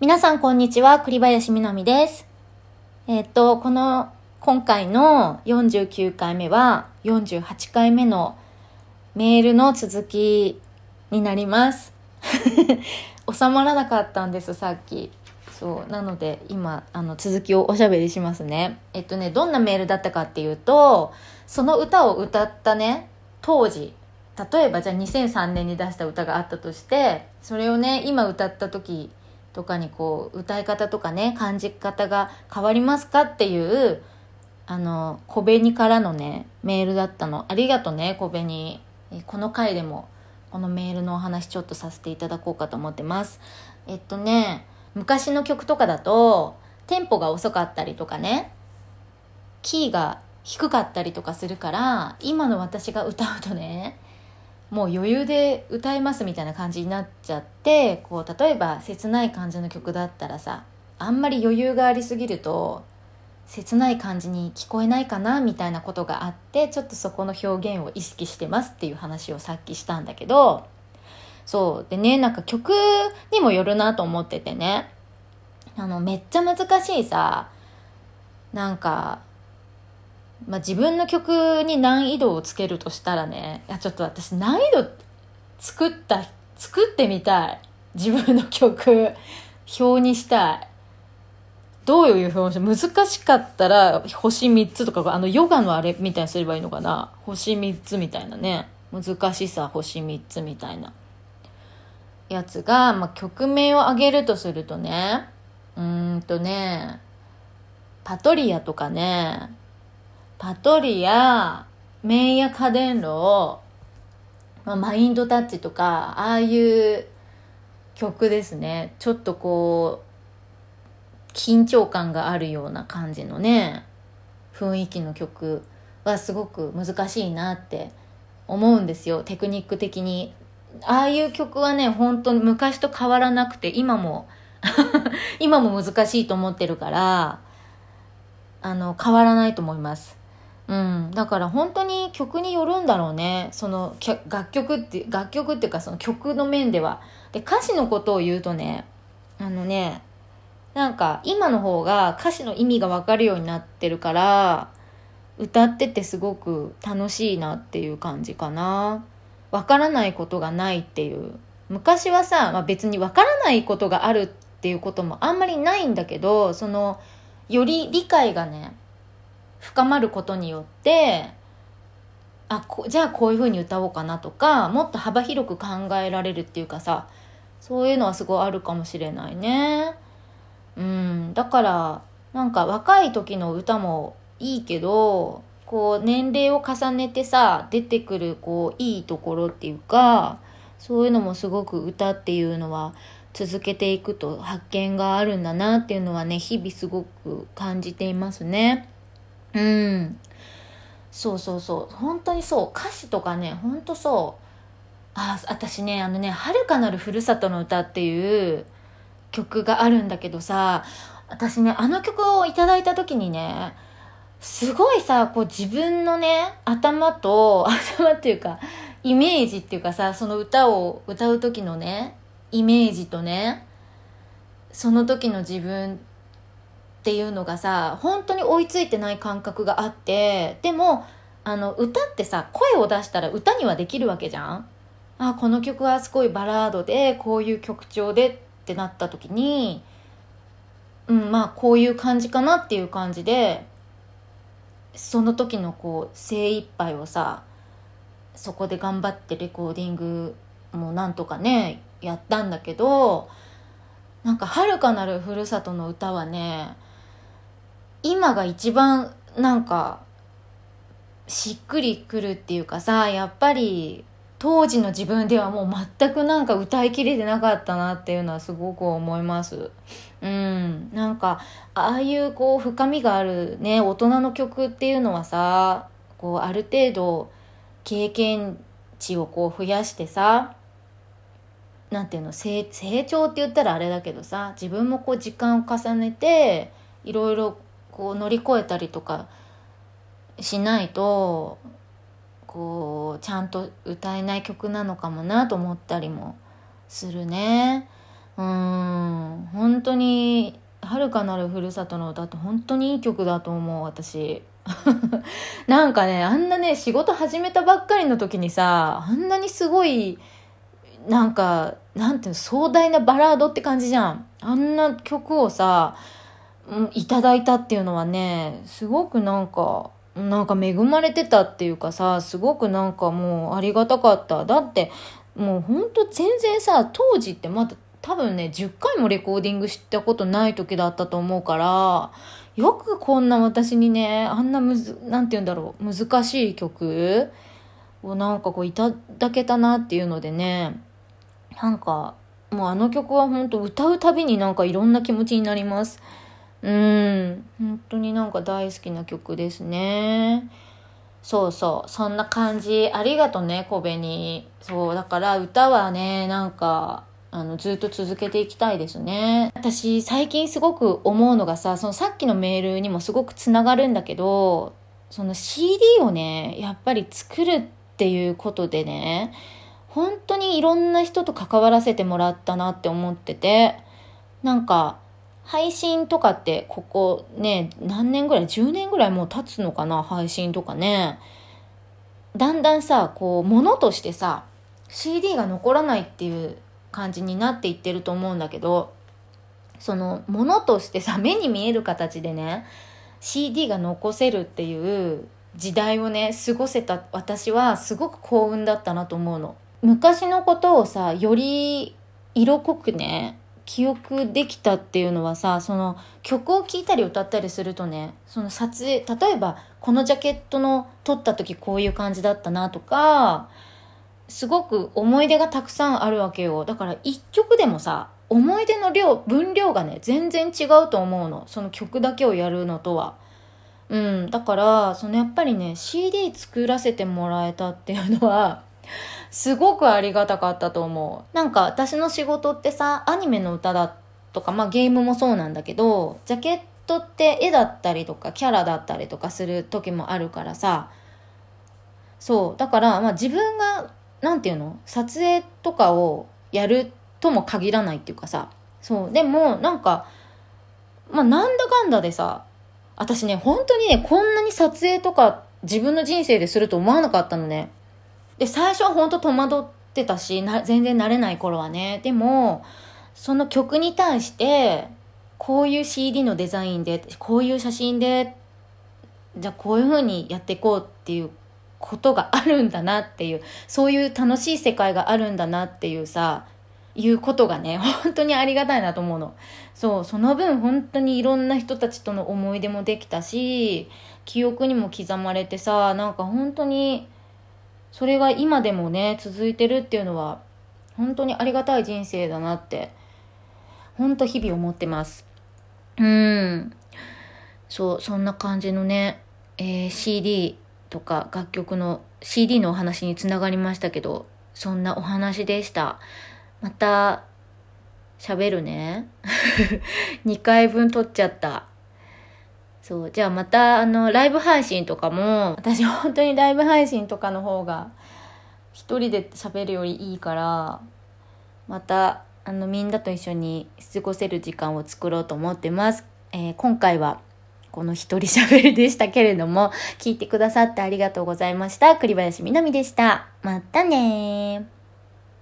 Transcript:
皆さんこんにちは、栗林みなみです。えっと、この、今回の49回目は48回目のメールの続きになります。収まらなかったんです、さっき。そう。なので、今、あの、続きをおしゃべりしますね。えっとね、どんなメールだったかっていうと、その歌を歌ったね、当時、例えばじゃあ2003年に出した歌があったとしてそれをね今歌った時とかにこう歌い方とかね感じ方が変わりますかっていうあの小紅からのねメールだったの。ありがとね小紅。この回でもこのメールのお話ちょっとさせていただこうかと思ってます。えっとね昔の曲とかだとテンポが遅かったりとかねキーが低かったりとかするから今の私が歌うとねもう余裕で歌えますみたいな感じになっちゃってこう例えば切ない感じの曲だったらさあんまり余裕がありすぎると切ない感じに聞こえないかなみたいなことがあってちょっとそこの表現を意識してますっていう話をさっきしたんだけどそうでねなんか曲にもよるなと思っててね。あのめっちゃ難しいさなんかまあ、自分の曲に難易度をつけるとしたらねいやちょっと私難易度作った作ってみたい。自分の曲表にしたい。どういう表にした難しかったら星3つとかあのヨガのあれみたいにすればいいのかな？星3つみたいなね。難しさ星3つみたいな。やつが、まあ、曲名を挙げるとするとねうーんとねパトリアとかねパトリア、麺や家電炉、まあ、マインドタッチとか、ああいう曲ですね。ちょっとこう、緊張感があるような感じのね、雰囲気の曲はすごく難しいなって思うんですよ。テクニック的に。ああいう曲はね、本当に昔と変わらなくて、今も 今も難しいと思ってるから、あの、変わらないと思います。うん、だから本当に曲によるんだろうね。その楽曲って楽曲っていうかその曲の面では。で歌詞のことを言うとねあのねなんか今の方が歌詞の意味が分かるようになってるから歌っててすごく楽しいなっていう感じかな。分からないことがないっていう。昔はさ、まあ、別に分からないことがあるっていうこともあんまりないんだけどそのより理解がね深まることによってあこじゃあこういうふうに歌おうかなとかもっと幅広く考えられるっていうかさそういうのはすごいあるかもしれないねうんだからなんか若い時の歌もいいけどこう年齢を重ねてさ出てくるこういいところっていうかそういうのもすごく歌っていうのは続けていくと発見があるんだなっていうのはね日々すごく感じていますね。うん。そうそうそう。本当にそう。歌詞とかね、本当そう。あ、私ね、あのね、遥かなるふるさとの歌っていう曲があるんだけどさ、私ね、あの曲をいただいた時にね、すごいさ、こう自分のね、頭と、頭っていうか、イメージっていうかさ、その歌を歌う時のね、イメージとね、その時の自分っていうのがさ本当に追いついてない感覚があってでもあの歌ってさ声を出したら歌にはできるわけじゃん。あこの曲はすごいバラードでこういう曲調でってなった時にうんまあこういう感じかなっていう感じでその時のこう精一杯をさそこで頑張ってレコーディングもなんとかねやったんだけどなんか「遥かなるふるさとの歌」はね今が一番なんかしっくりくるっていうかさやっぱり当時の自分ではもう全くなんか歌いきれてなかったなっていうのはすごく思います。うん。なんかああいうこう深みがあるね大人の曲っていうのはさこうある程度経験値をこう増やしてさなんていうの成成長って言ったらあれだけどさ自分もこう時間を重ねていろいろこう乗り越えたりとかしないとこうちゃんと歌えない曲なのかもなと思ったりもするね。うん。本当に「遥かなるふるさとの歌」って本当にいい曲だと思う私。なんかねあんなね仕事始めたばっかりの時にさあんなにすごいなんかなんていうの壮大なバラードって感じじゃん。あんな曲をさいただいたっていうのはねすごくなんかなんか恵まれてたっていうかさすごくなんかもうありがたかっただってもうほんと全然さ当時ってまだ多分ね10回もレコーディングしたことない時だったと思うからよくこんな私にねあんなむずなんて言うんだろう難しい曲をなんかこういただけたなっていうのでねなんかもうあの曲は本当歌うたびになんかいろんな気持ちになります。うん、本当になんか大好きな曲ですね。そうそう、そんな感じ。ありがとうね、コベに。そう、だから歌はね、なんか、あの、ずっと続けていきたいですね。私、最近すごく思うのがさ、そのさっきのメールにもすごくつながるんだけど、その CD をね、やっぱり作るっていうことでね、本当にいろんな人と関わらせてもらったなって思ってて、なんか、配信とかってここね、何年ぐらい ?10 年ぐらいもう経つのかな配信とかね。だんだんさ、こう、ものとしてさ、CD が残らないっていう感じになっていってると思うんだけど、その、ものとしてさ、目に見える形でね、CD が残せるっていう時代をね、過ごせた私はすごく幸運だったなと思うの。昔のことをさ、より色濃くね、記憶できたっていうのはさその曲を聴いたり歌ったりするとねその撮影例えばこのジャケットの撮った時こういう感じだったなとかすごく思い出がたくさんあるわけよ。だから一曲でもさ思い出の量分量がね全然違うと思うの。その曲だけをやるのとは。うん、だからそのやっぱりね CD 作らせてもらえたっていうのはすごくありがたかったと思う。なんか私の仕事ってさ、アニメの歌だとか、まあゲームもそうなんだけど、ジャケットって絵だったりとかキャラだったりとかする時もあるからさ、そう。だから、まあ自分が、なんていうの撮影とかをやるとも限らないっていうかさ、そう。でも、なんか、まあなんだかんだでさ、私ね、本当にね、こんなに撮影とか自分の人生ですると思わなかったのね。で、最初は本当戸惑ってたし、全然慣れない頃はね。でも、その曲に対して、こういう CD のデザインで、こういう写真で、じゃあこういう風にやっていこうっていうことがあるんだなっていう、そういう楽しい世界があるんだなっていうさ、いうことがね、本当にありがたいなと思うの。そう、その分本当にいろんな人たちとの思い出もできたし、記憶にも刻まれてさ、なんか本当に、それが今でもね続いてるっていうのは本当にありがたい人生だなって本当日々思ってます。うん。そうそんな感じのね、えー、CD とか楽曲の CD のお話につながりましたけどそんなお話でした。また喋るね。2回分撮っちゃった。そう。じゃあまた、あの、ライブ配信とかも、私本当にライブ配信とかの方が、一人で喋るよりいいから、また、あの、みんなと一緒に過ごせる時間を作ろうと思ってます。えー、今回は、この一人喋りでしたけれども、聞いてくださってありがとうございました。栗林みなみでした。またね